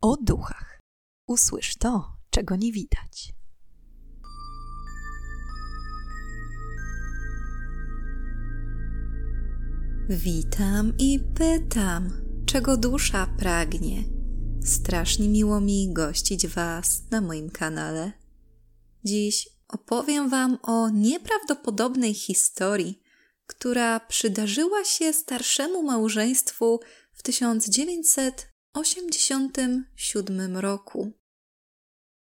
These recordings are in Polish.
o duchach. Usłysz to, czego nie widać. Witam i pytam, czego dusza pragnie. Strasznie miło mi gościć Was na moim kanale. Dziś opowiem Wam o nieprawdopodobnej historii, która przydarzyła się starszemu małżeństwu w 1987 roku.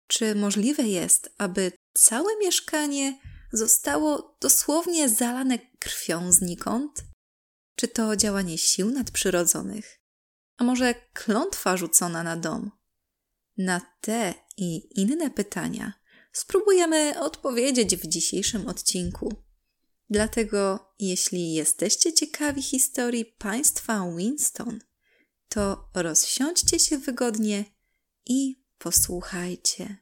Czy możliwe jest, aby całe mieszkanie zostało dosłownie zalane krwią znikąd? Czy to działanie sił nadprzyrodzonych? A może klątwa rzucona na dom? Na te i inne pytania spróbujemy odpowiedzieć w dzisiejszym odcinku. Dlatego, jeśli jesteście ciekawi historii państwa Winston, to rozsiądźcie się wygodnie i posłuchajcie.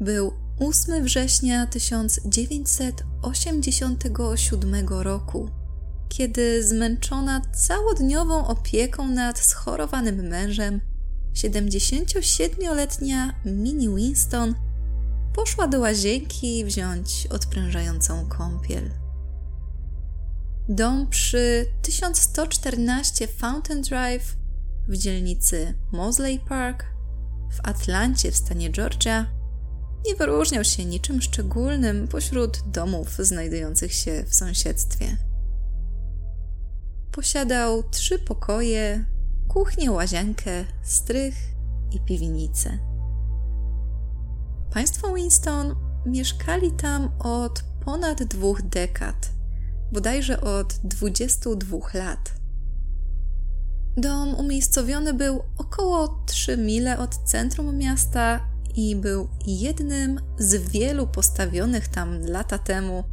Był 8 września 1987 roku, kiedy zmęczona całodniową opieką nad schorowanym mężem, 77-letnia Minnie Winston poszła do łazienki wziąć odprężającą kąpiel. Dom przy 1114 Fountain Drive w dzielnicy Mosley Park w Atlancie w stanie Georgia nie wyróżniał się niczym szczególnym pośród domów znajdujących się w sąsiedztwie. Posiadał trzy pokoje, kuchnię, łazienkę, strych i piwnicę. Państwo Winston mieszkali tam od ponad dwóch dekad, bodajże od 22 lat. Dom umiejscowiony był około 3 mile od centrum miasta i był jednym z wielu postawionych tam lata temu,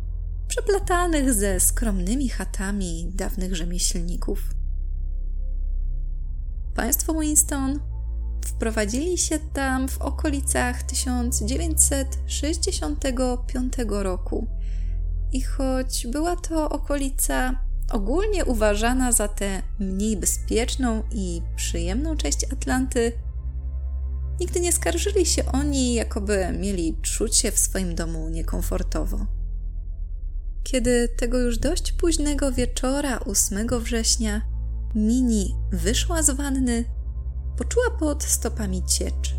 przeplatanych ze skromnymi chatami dawnych rzemieślników. Państwo Winston wprowadzili się tam w okolicach 1965 roku. I choć była to okolica ogólnie uważana za tę mniej bezpieczną i przyjemną część Atlanty, nigdy nie skarżyli się oni, jakoby mieli czuć się w swoim domu niekomfortowo. Kiedy tego już dość późnego wieczora 8 września Mini wyszła z wanny, poczuła pod stopami ciecz.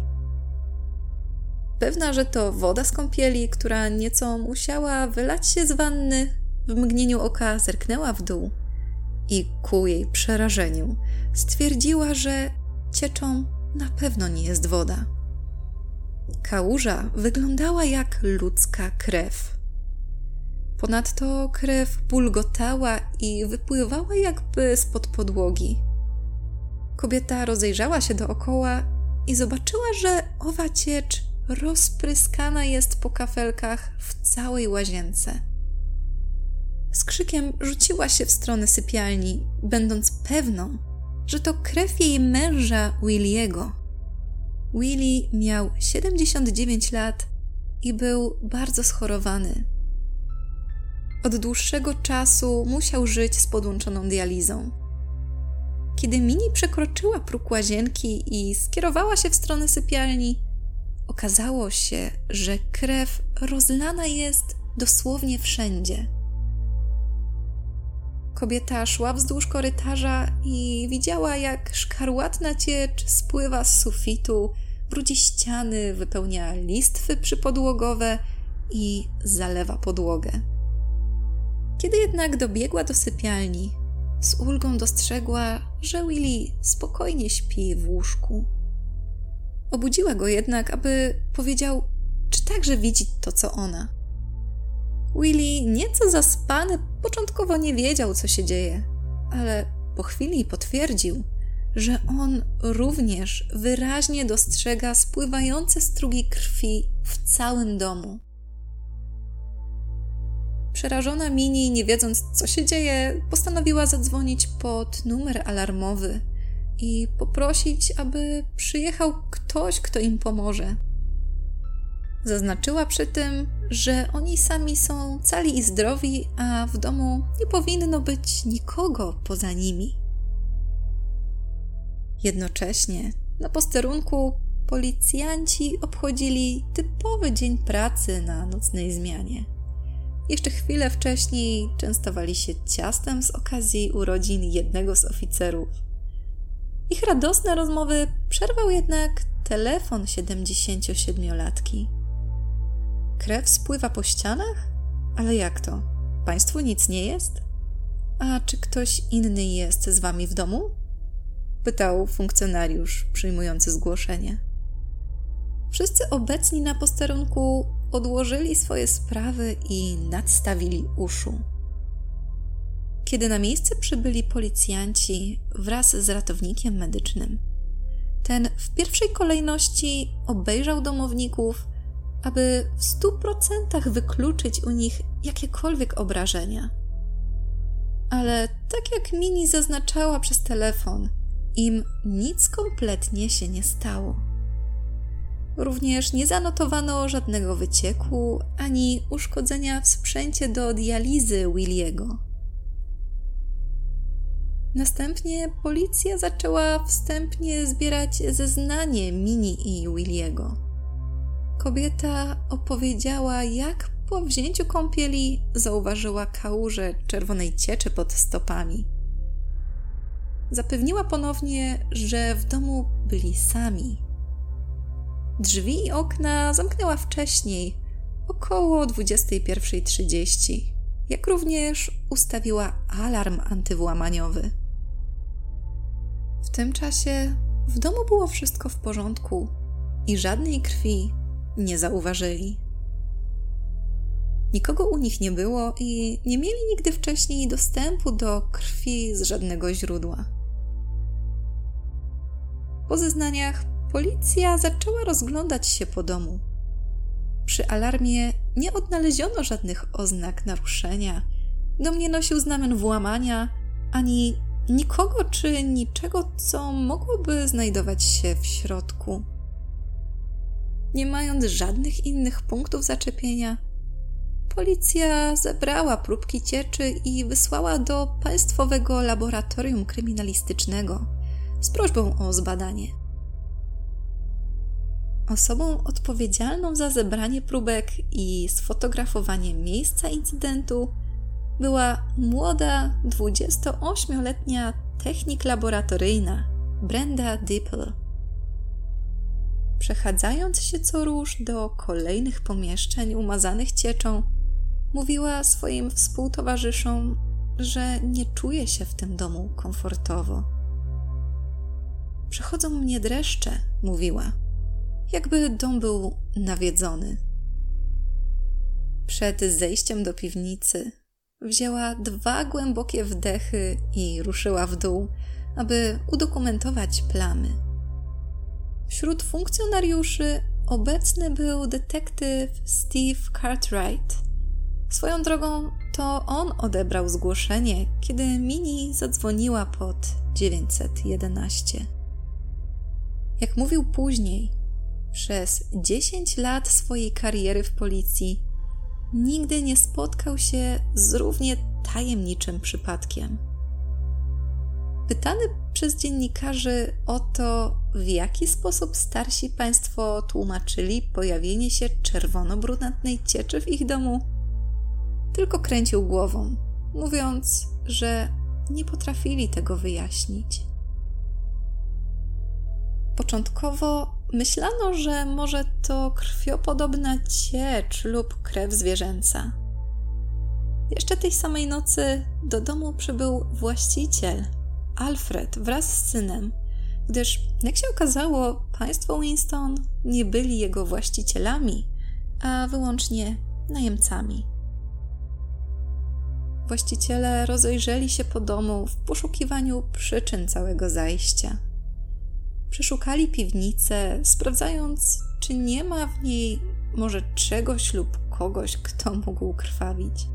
Pewna, że to woda z kąpieli, która nieco musiała wylać się z wanny, w mgnieniu oka zerknęła w dół i ku jej przerażeniu stwierdziła, że cieczą na pewno nie jest woda. Kałuża wyglądała jak ludzka krew. Ponadto krew bulgotała i wypływała jakby spod podłogi. Kobieta rozejrzała się dookoła i zobaczyła, że owa ciecz rozpryskana jest po kafelkach w całej łazience. Z krzykiem rzuciła się w stronę sypialni, będąc pewną, że to krew jej męża Williego. Willie miał 79 lat i był bardzo schorowany. Od dłuższego czasu musiał żyć z podłączoną dializą. Kiedy Mini przekroczyła próg łazienki i skierowała się w stronę sypialni, okazało się, że krew rozlana jest dosłownie wszędzie. Kobieta szła wzdłuż korytarza i widziała, jak szkarłatna ciecz spływa z sufitu, brudzi ściany, wypełnia listwy przypodłogowe i zalewa podłogę. Kiedy jednak dobiegła do sypialni, z ulgą dostrzegła, że Willy spokojnie śpi w łóżku. Obudziła go jednak, aby powiedział, czy także widzi to, co ona. Willy, nieco zaspany, początkowo nie wiedział, co się dzieje, ale po chwili potwierdził, że on również wyraźnie dostrzega spływające strugi krwi w całym domu. Przerażona Mini, nie wiedząc co się dzieje, postanowiła zadzwonić pod numer alarmowy i poprosić, aby przyjechał ktoś, kto im pomoże. Zaznaczyła przy tym, że oni sami są cali i zdrowi, a w domu nie powinno być nikogo poza nimi. Jednocześnie na posterunku policjanci obchodzili typowy dzień pracy na nocnej zmianie. Jeszcze chwilę wcześniej częstowali się ciastem z okazji urodzin jednego z oficerów. Ich radosne rozmowy przerwał jednak telefon 77-latki. Krew spływa po ścianach? Ale jak to? Państwu nic nie jest? A czy ktoś inny jest z wami w domu? Pytał funkcjonariusz przyjmujący zgłoszenie. Wszyscy obecni na posterunku odłożyli swoje sprawy i nadstawili uszu. Kiedy na miejsce przybyli policjanci wraz z ratownikiem medycznym, ten w pierwszej kolejności obejrzał domowników, aby w stu procentach wykluczyć u nich jakiekolwiek obrażenia. Ale tak jak Mini zaznaczała przez telefon, im nic kompletnie się nie stało. Również nie zanotowano żadnego wycieku ani uszkodzenia w sprzęcie do dializy Williego. Następnie policja zaczęła wstępnie zbierać zeznanie Mini i Williego. Kobieta opowiedziała, jak po wzięciu kąpieli zauważyła kałużę czerwonej cieczy pod stopami. Zapewniła ponownie, że w domu byli sami. Drzwi i okna zamknęła wcześniej, około 21.30, jak również ustawiła alarm antywłamaniowy. W tym czasie w domu było wszystko w porządku i żadnej krwi nie zauważyli. Nikogo u nich nie było i nie mieli nigdy wcześniej dostępu do krwi z żadnego źródła. Po zeznaniach policja zaczęła rozglądać się po domu. Przy alarmie nie odnaleziono żadnych oznak naruszenia, dom nie nosił znamion włamania, ani nikogo czy niczego, co mogłoby znajdować się w środku. Nie mając żadnych innych punktów zaczepienia, policja zebrała próbki cieczy i wysłała do Państwowego Laboratorium Kryminalistycznego z prośbą o zbadanie. Osobą odpowiedzialną za zebranie próbek i sfotografowanie miejsca incydentu była młoda, 28-letnia technik laboratoryjna Brenda Dipple. Przechadzając się co róż do kolejnych pomieszczeń umazanych cieczą, mówiła swoim współtowarzyszom, że nie czuje się w tym domu komfortowo. Przechodzą mnie dreszcze, mówiła, jakby dom był nawiedzony. Przed zejściem do piwnicy wzięła dwa głębokie wdechy i ruszyła w dół, aby udokumentować plamy. Wśród funkcjonariuszy obecny był detektyw Steve Cartwright. Swoją drogą to on odebrał zgłoszenie, kiedy Mini zadzwoniła pod 911. Jak mówił później, przez 10 lat swojej kariery w policji nigdy nie spotkał się z równie tajemniczym przypadkiem. Pytany przez dziennikarzy o to, w jaki sposób starsi państwo tłumaczyli pojawienie się czerwono-brunatnej cieczy w ich domu, tylko kręcił głową, mówiąc, że nie potrafili tego wyjaśnić. Początkowo myślano, że może to krwiopodobna ciecz lub krew zwierzęca. Jeszcze tej samej nocy do domu przybył właściciel, Alfred, wraz z synem, gdyż, jak się okazało, państwo Winston nie byli jego właścicielami, a wyłącznie najemcami. Właściciele rozejrzeli się po domu w poszukiwaniu przyczyn całego zajścia. Przeszukali piwnicę, sprawdzając, czy nie ma w niej może czegoś lub kogoś, kto mógł krwawić.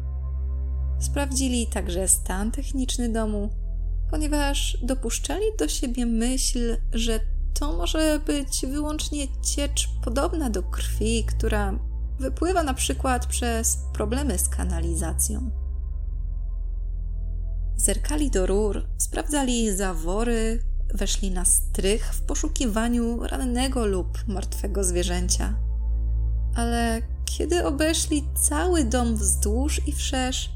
Sprawdzili także stan techniczny domu, ponieważ dopuszczali do siebie myśl, że to może być wyłącznie ciecz podobna do krwi, która wypływa na przykład przez problemy z kanalizacją. Zerkali do rur, sprawdzali zawory, weszli na strych w poszukiwaniu rannego lub martwego zwierzęcia. Ale kiedy obeszli cały dom wzdłuż i wszerz,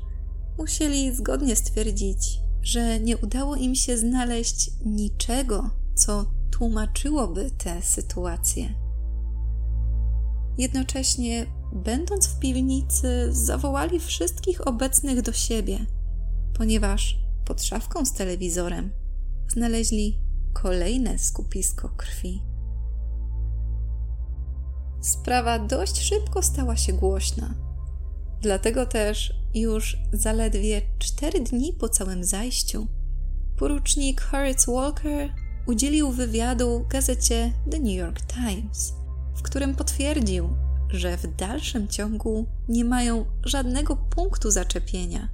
musieli zgodnie stwierdzić, że nie udało im się znaleźć niczego, co tłumaczyłoby tę sytuację. Jednocześnie, będąc w piwnicy, zawołali wszystkich obecnych do siebie, ponieważ pod szafką z telewizorem znaleźli kolejne skupisko krwi. Sprawa dość szybko stała się głośna. Dlatego też już zaledwie cztery dni po całym zajściu porucznik Horace Walker udzielił wywiadu gazecie The New York Times, w którym potwierdził, że w dalszym ciągu nie mają żadnego punktu zaczepienia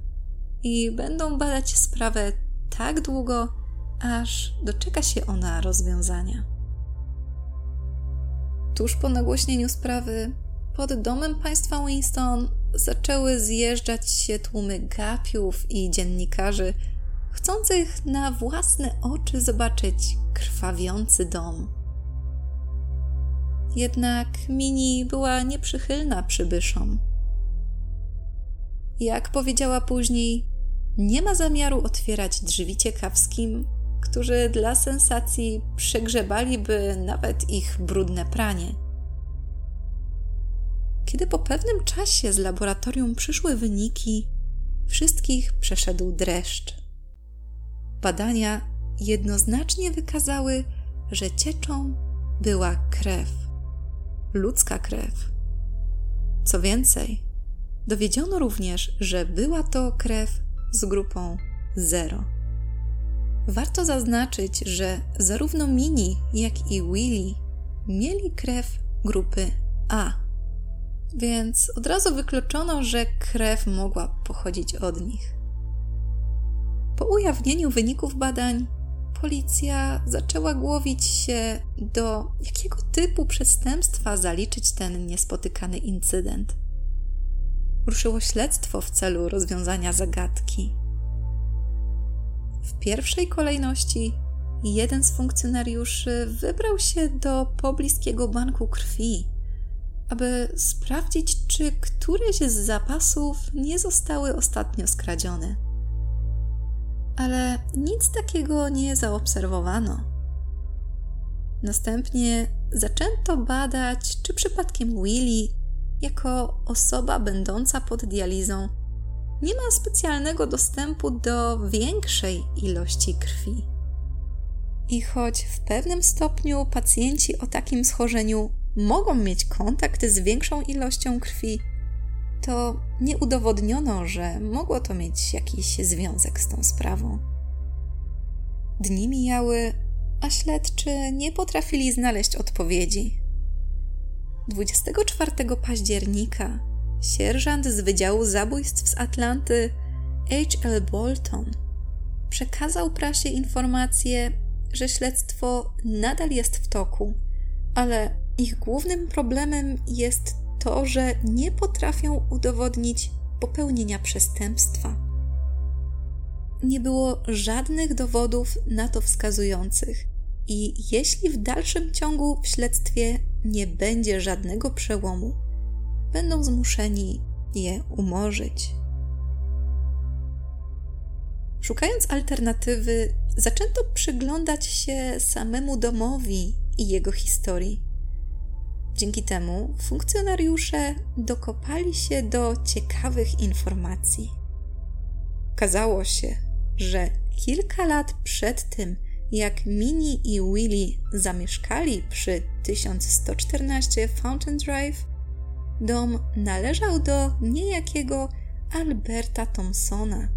i będą badać sprawę tak długo, aż doczeka się ona rozwiązania. Tuż po nagłośnieniu sprawy, pod domem państwa Winston zaczęły zjeżdżać się tłumy gapiów i dziennikarzy, chcących na własne oczy zobaczyć krwawiący dom. Jednak Mini była nieprzychylna przybyszom. Jak powiedziała później, nie ma zamiaru otwierać drzwi ciekawskim, którzy dla sensacji przegrzebaliby nawet ich brudne pranie. Kiedy po pewnym czasie z laboratorium przyszły wyniki, wszystkich przeszedł dreszcz. Badania jednoznacznie wykazały, że cieczą była krew ludzka krew. Co więcej, dowiedziono również, że była to krew z grupą 0. Warto zaznaczyć, że zarówno Mini, jak i Willy mieli krew grupy A, więc od razu wykluczono, że krew mogła pochodzić od nich. Po ujawnieniu wyników badań, policja zaczęła głowić się do jakiego typu przestępstwa zaliczyć ten niespotykany incydent. Ruszyło śledztwo w celu rozwiązania zagadki. W pierwszej kolejności jeden z funkcjonariuszy wybrał się do pobliskiego banku krwi, aby sprawdzić, czy któreś z zapasów nie zostały ostatnio skradzione ale nic takiego nie zaobserwowano. Następnie zaczęto badać, czy przypadkiem Willy, jako osoba będąca pod dializą, nie ma specjalnego dostępu do większej ilości krwi. I choć w pewnym stopniu pacjenci o takim schorzeniu mogą mieć kontakt z większą ilością krwi, to nie udowodniono, że mogło to mieć jakiś związek z tą sprawą. Dni mijały, a śledczy nie potrafili znaleźć odpowiedzi. 24 października sierżant z Wydziału Zabójstw z Atlanty H.L. Bolton przekazał prasie informację, że śledztwo nadal jest w toku, ale ich głównym problemem jest to, że nie potrafią udowodnić popełnienia przestępstwa. Nie było żadnych dowodów na to wskazujących, i jeśli w dalszym ciągu w śledztwie nie będzie żadnego przełomu, będą zmuszeni je umorzyć. Szukając alternatywy, zaczęto przyglądać się samemu domowi i jego historii. Dzięki temu funkcjonariusze dokopali się do ciekawych informacji. Okazało się, że kilka lat przed tym, jak Minnie i Willie zamieszkali przy 1114 Fountain Drive, dom należał do niejakiego Alberta Thompsona,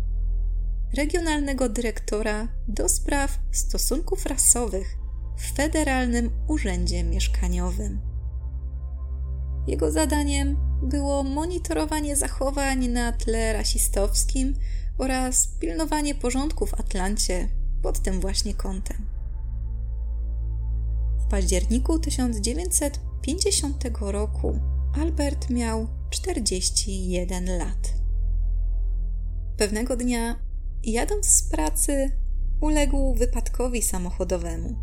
regionalnego dyrektora do spraw stosunków rasowych w Federalnym Urzędzie Mieszkaniowym. Jego zadaniem było monitorowanie zachowań na tle rasistowskim oraz pilnowanie porządku w Atlancie pod tym właśnie kątem. W październiku 1950 roku Albert miał 41 lat. Pewnego dnia, jadąc z pracy, uległ wypadkowi samochodowemu.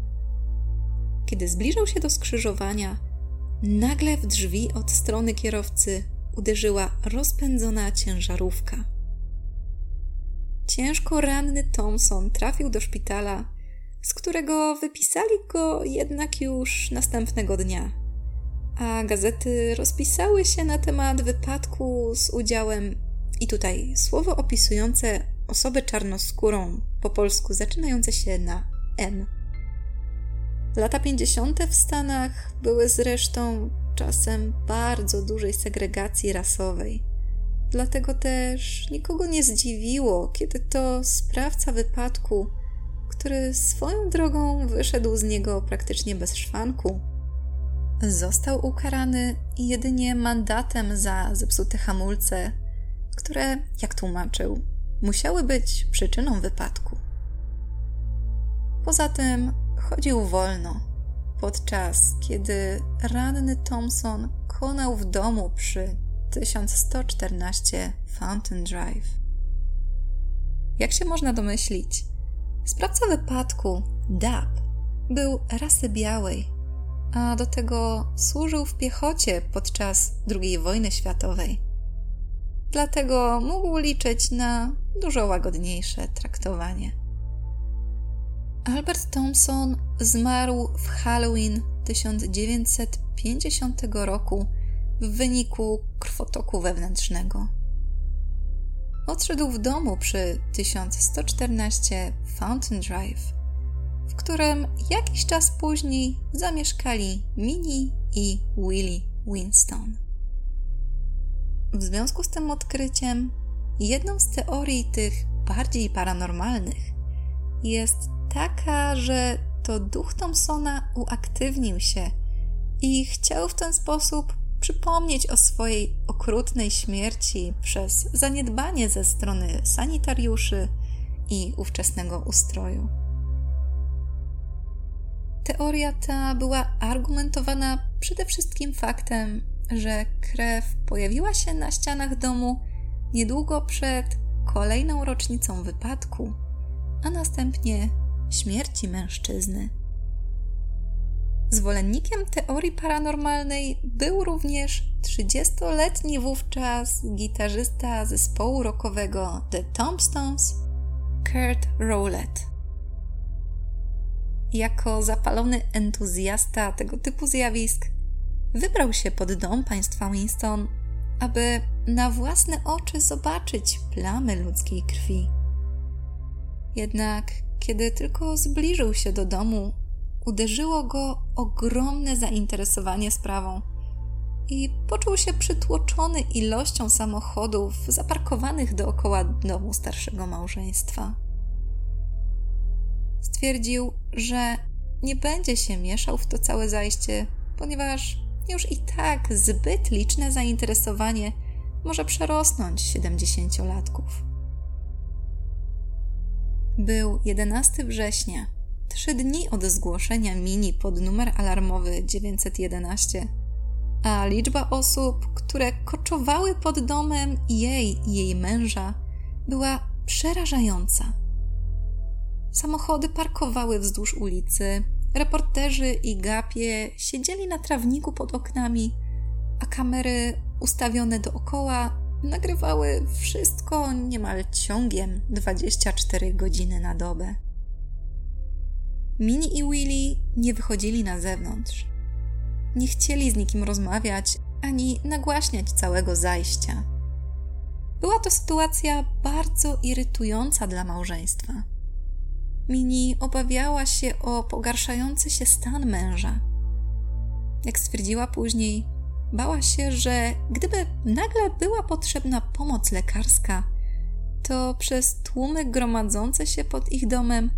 Kiedy zbliżał się do skrzyżowania, nagle w drzwi od strony kierowcy uderzyła rozpędzona ciężarówka. Ciężko ranny Thompson trafił do szpitala, z którego wypisali go jednak już następnego dnia. A gazety rozpisały się na temat wypadku z udziałem, i tutaj słowo opisujące osobę czarnoskórą, po polsku zaczynające się na M. Lata 50. w Stanach były zresztą czasem bardzo dużej segregacji rasowej. Dlatego też nikogo nie zdziwiło, kiedy to sprawca wypadku, który swoją drogą wyszedł z niego praktycznie bez szwanku, został ukarany jedynie mandatem za zepsute hamulce, które, jak tłumaczył, musiały być przyczyną wypadku. Poza tym chodził wolno, podczas kiedy ranny Thompson konał w domu przy 1114 Fountain Drive. Jak się można domyślić, sprawca wypadku, Dab, był rasy białej, a do tego służył w piechocie podczas II wojny światowej. Dlatego mógł liczyć na dużo łagodniejsze traktowanie. Albert Thompson zmarł w Halloween 1950 roku w wyniku krwotoku wewnętrznego. Odszedł w domu przy 1114 Fountain Drive, w którym jakiś czas później zamieszkali Minnie i Willie Winston. W związku z tym odkryciem, jedną z teorii tych bardziej paranormalnych jest taka, że to duch Thompsona uaktywnił się i chciał w ten sposób przypomnieć o swojej okrutnej śmierci przez zaniedbanie ze strony sanitariuszy i ówczesnego ustroju. Teoria ta była argumentowana przede wszystkim faktem, że krew pojawiła się na ścianach domu niedługo przed kolejną rocznicą wypadku, a następnie śmierci mężczyzny. Zwolennikiem teorii paranormalnej był również 30-letni wówczas gitarzysta zespołu rockowego The Tombstones, Kurt Rowlett. Jako zapalony entuzjasta tego typu zjawisk, wybrał się pod dom państwa Winston, aby na własne oczy zobaczyć plamy ludzkiej krwi. Jednak kiedy tylko zbliżył się do domu, uderzyło go ogromne zainteresowanie sprawą i poczuł się przytłoczony ilością samochodów zaparkowanych dookoła domu starszego małżeństwa. Stwierdził, że nie będzie się mieszał w to całe zajście, ponieważ już i tak zbyt liczne zainteresowanie może przerosnąć siedemdziesięciolatków. Był 11 września, trzy dni od zgłoszenia mini pod numer alarmowy 911, a liczba osób, które koczowały pod domem jej i jej męża, była przerażająca. Samochody parkowały wzdłuż ulicy, reporterzy i gapie siedzieli na trawniku pod oknami, a kamery ustawione dookoła nagrywały wszystko niemal ciągiem 24 godziny na dobę. Mini i Willy nie wychodzili na zewnątrz. Nie chcieli z nikim rozmawiać ani nagłaśniać całego zajścia. Była to sytuacja bardzo irytująca dla małżeństwa. Mini obawiała się o pogarszający się stan męża. Jak stwierdziła później, bała się, że gdyby nagle była potrzebna pomoc lekarska, to przez tłumy gromadzące się pod ich domem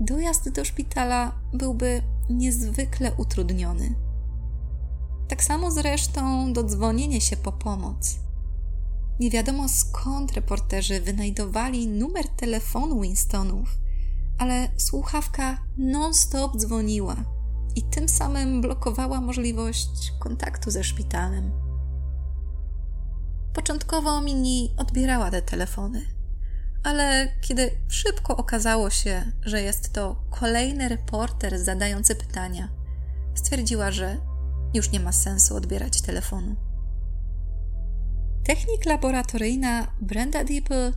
dojazd do szpitala byłby niezwykle utrudniony. Tak samo zresztą dodzwonienie się po pomoc. Nie wiadomo skąd reporterzy wynajdowali numer telefonu Winstonów, ale słuchawka non-stop dzwoniła i tym samym blokowała możliwość kontaktu ze szpitalem. Początkowo Mini odbierała te telefony, ale kiedy szybko okazało się, że jest to kolejny reporter zadający pytania, stwierdziła, że już nie ma sensu odbierać telefonu. Technik laboratoryjna Brenda Dipple,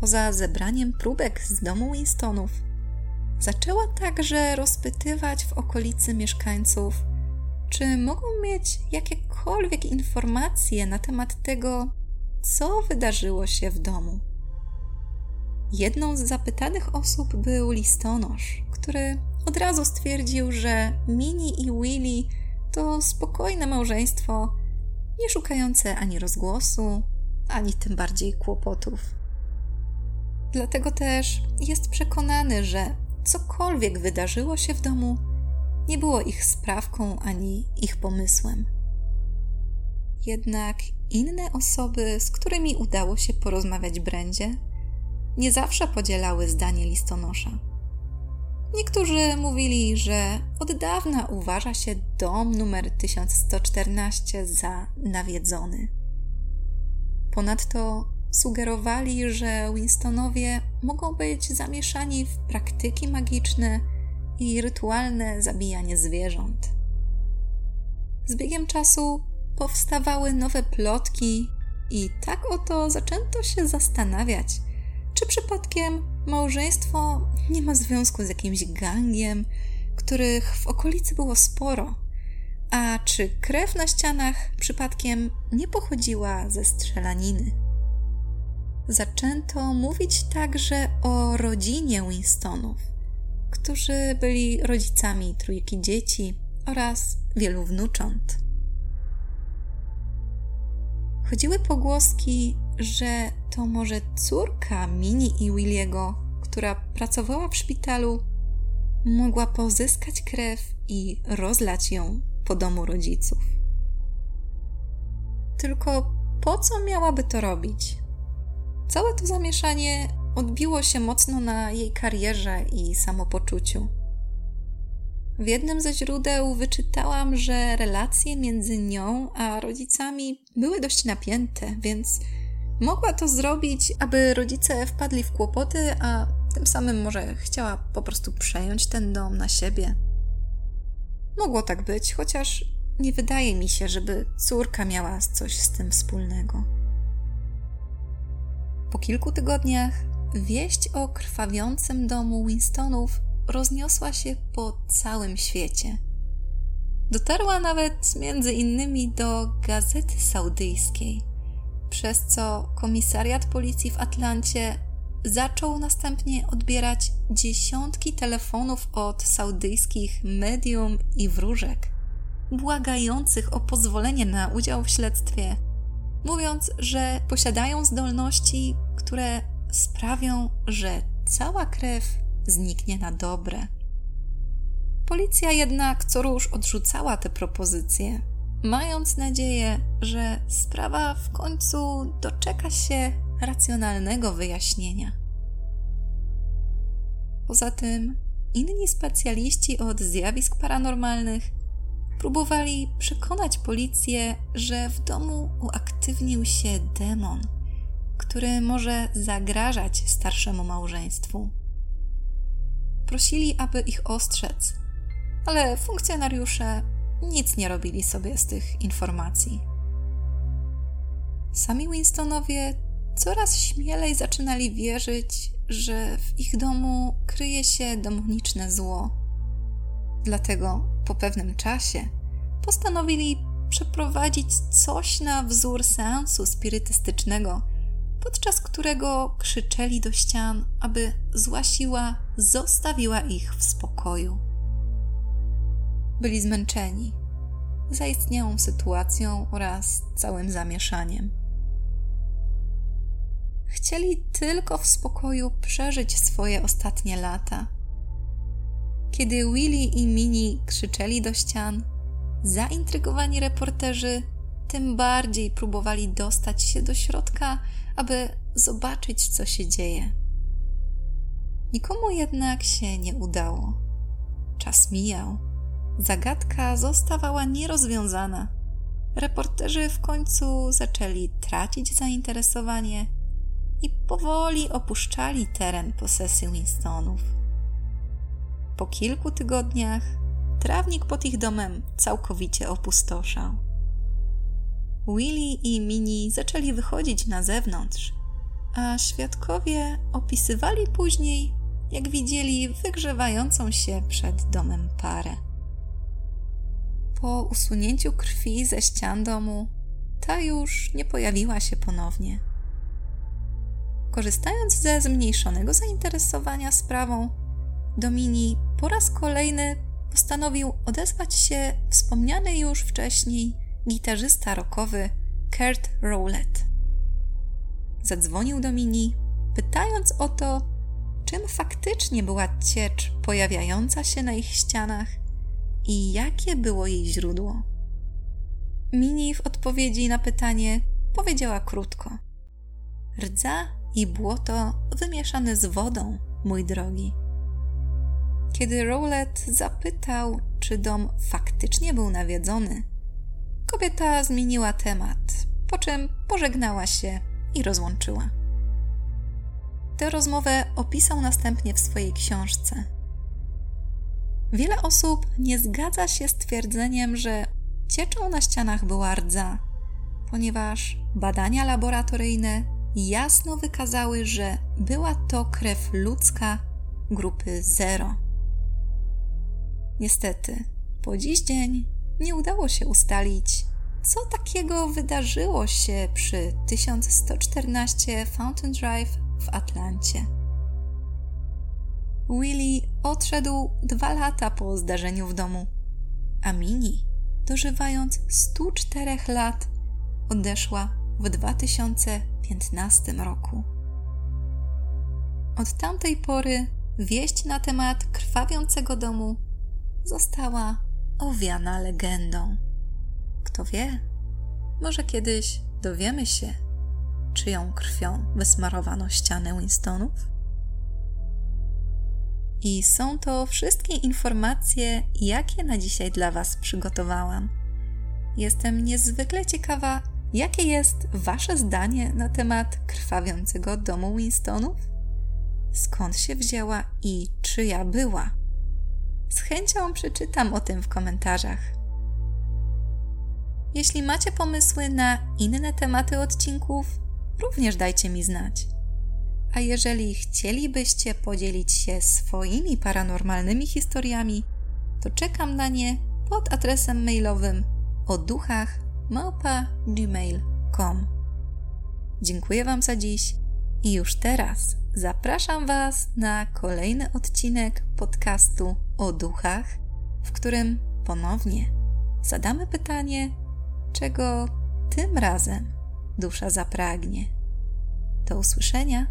poza zebraniem próbek z domu Winstonów, zaczęła także rozpytywać w okolicy mieszkańców, czy mogą mieć jakiekolwiek informacje na temat tego, co wydarzyło się w domu. Jedną z zapytanych osób był listonosz, który od razu stwierdził, że Mini i Willy to spokojne małżeństwo, nie szukające ani rozgłosu, ani tym bardziej kłopotów. Dlatego też jest przekonany, że cokolwiek wydarzyło się w domu, nie było ich sprawką ani ich pomysłem. Jednak inne osoby, z którymi udało się porozmawiać Brędzie, nie zawsze podzielały zdanie listonosza. Niektórzy mówili, że od dawna uważa się dom numer 1114 za nawiedzony. Ponadto sugerowali, że Winstonowie mogą być zamieszani w praktyki magiczne i rytualne zabijanie zwierząt. Z biegiem czasu powstawały nowe plotki, i tak oto zaczęto się zastanawiać, czy przypadkiem małżeństwo nie ma związku z jakimś gangiem, których w okolicy było sporo, a czy krew na ścianach przypadkiem nie pochodziła ze strzelaniny. Zaczęto mówić także o rodzinie Winstonów, którzy byli rodzicami trójki dzieci oraz wielu wnucząt. Chodziły pogłoski, że to może córka Mini i Williego, która pracowała w szpitalu, mogła pozyskać krew i rozlać ją po domu rodziców. Tylko po co miałaby to robić? Całe to zamieszanie odbiło się mocno na jej karierze i samopoczuciu. W jednym ze źródeł wyczytałam, że relacje między nią a rodzicami były dość napięte, więc mogła to zrobić, aby rodzice wpadli w kłopoty, a tym samym może chciała po prostu przejąć ten dom na siebie. Mogło tak być, chociaż nie wydaje mi się, żeby córka miała coś z tym wspólnego. Po kilku tygodniach wieść o krwawiącym domu Winstonów rozniosła się po całym świecie. Dotarła nawet między innymi do gazety saudyjskiej, przez co komisariat policji w Atlancie zaczął następnie odbierać dziesiątki telefonów od saudyjskich medium i wróżek, błagających o pozwolenie na udział w śledztwie, mówiąc, że posiadają zdolności, które sprawią, że cała krew zniknie na dobre. Policja jednak co róż odrzucała te propozycje, mając nadzieję, że sprawa w końcu doczeka się racjonalnego wyjaśnienia. Poza tym, inni specjaliści od zjawisk paranormalnych próbowali przekonać policję, że w domu uaktywnił się demon, który może zagrażać starszemu małżeństwu prosili, aby ich ostrzec, ale funkcjonariusze nic nie robili sobie z tych informacji. Sami Winstonowie coraz śmielej zaczynali wierzyć, że w ich domu kryje się demoniczne zło. Dlatego po pewnym czasie postanowili przeprowadzić coś na wzór seansu spirytystycznego – podczas którego krzyczeli do ścian, aby zła siła zostawiła ich w spokoju. Byli zmęczeni zaistniałą sytuacją oraz całym zamieszaniem. Chcieli tylko w spokoju przeżyć swoje ostatnie lata. Kiedy Willy i Minnie krzyczeli do ścian, zaintrygowani reporterzy tym bardziej próbowali dostać się do środka, aby zobaczyć, co się dzieje. Nikomu jednak się nie udało. Czas mijał. Zagadka zostawała nierozwiązana. Reporterzy w końcu zaczęli tracić zainteresowanie, i powoli opuszczali teren posesji Winstonów. Po kilku tygodniach trawnik pod ich domem całkowicie opustoszał. Willy i Minnie zaczęli wychodzić na zewnątrz, a świadkowie opisywali później, jak widzieli wygrzewającą się przed domem parę. Po usunięciu krwi ze ścian domu, ta już nie pojawiła się ponownie. Korzystając ze zmniejszonego zainteresowania sprawą, Domini po raz kolejny postanowił odezwać się wspomniany już wcześniej gitarzysta rockowy Kurt Rowlett. Zadzwonił do Mini, pytając o to, czym faktycznie była ciecz pojawiająca się na ich ścianach i jakie było jej źródło. Mini w odpowiedzi na pytanie powiedziała krótko: Rdza i błoto wymieszane z wodą, mój drogi. Kiedy Rowlett zapytał, czy dom faktycznie był nawiedzony, kobieta zmieniła temat, po czym pożegnała się i rozłączyła. Tę rozmowę opisał następnie w swojej książce. Wiele osób nie zgadza się z twierdzeniem, że cieczą na ścianach była rdza, ponieważ badania laboratoryjne jasno wykazały, że była to krew ludzka grupy 0. Niestety, po dziś dzień nie udało się ustalić, co takiego wydarzyło się przy 1114 Fountain Drive w Atlancie. Willie odszedł dwa lata po zdarzeniu w domu, a Minnie, dożywając 104 lat, odeszła w 2015 roku. Od tamtej pory wieść na temat krwawiącego domu została owiana legendą. Kto wie, może kiedyś dowiemy się, czyją krwią wysmarowano ścianę Winstonów? I są to wszystkie informacje, jakie na dzisiaj dla Was przygotowałam. Jestem niezwykle ciekawa, jakie jest Wasze zdanie na temat krwawiącego domu Winstonów? Skąd się wzięła i czyja była? Z chęcią przeczytam o tym w komentarzach. Jeśli macie pomysły na inne tematy odcinków, również dajcie mi znać. A jeżeli chcielibyście podzielić się swoimi paranormalnymi historiami, to czekam na nie pod adresem mailowym o duchach małpa.gmail.com. Dziękuję Wam za dziś i już teraz zapraszam Was na kolejny odcinek podcastu o duchach, w którym ponownie zadamy pytanie, czego tym razem dusza zapragnie. Do usłyszenia.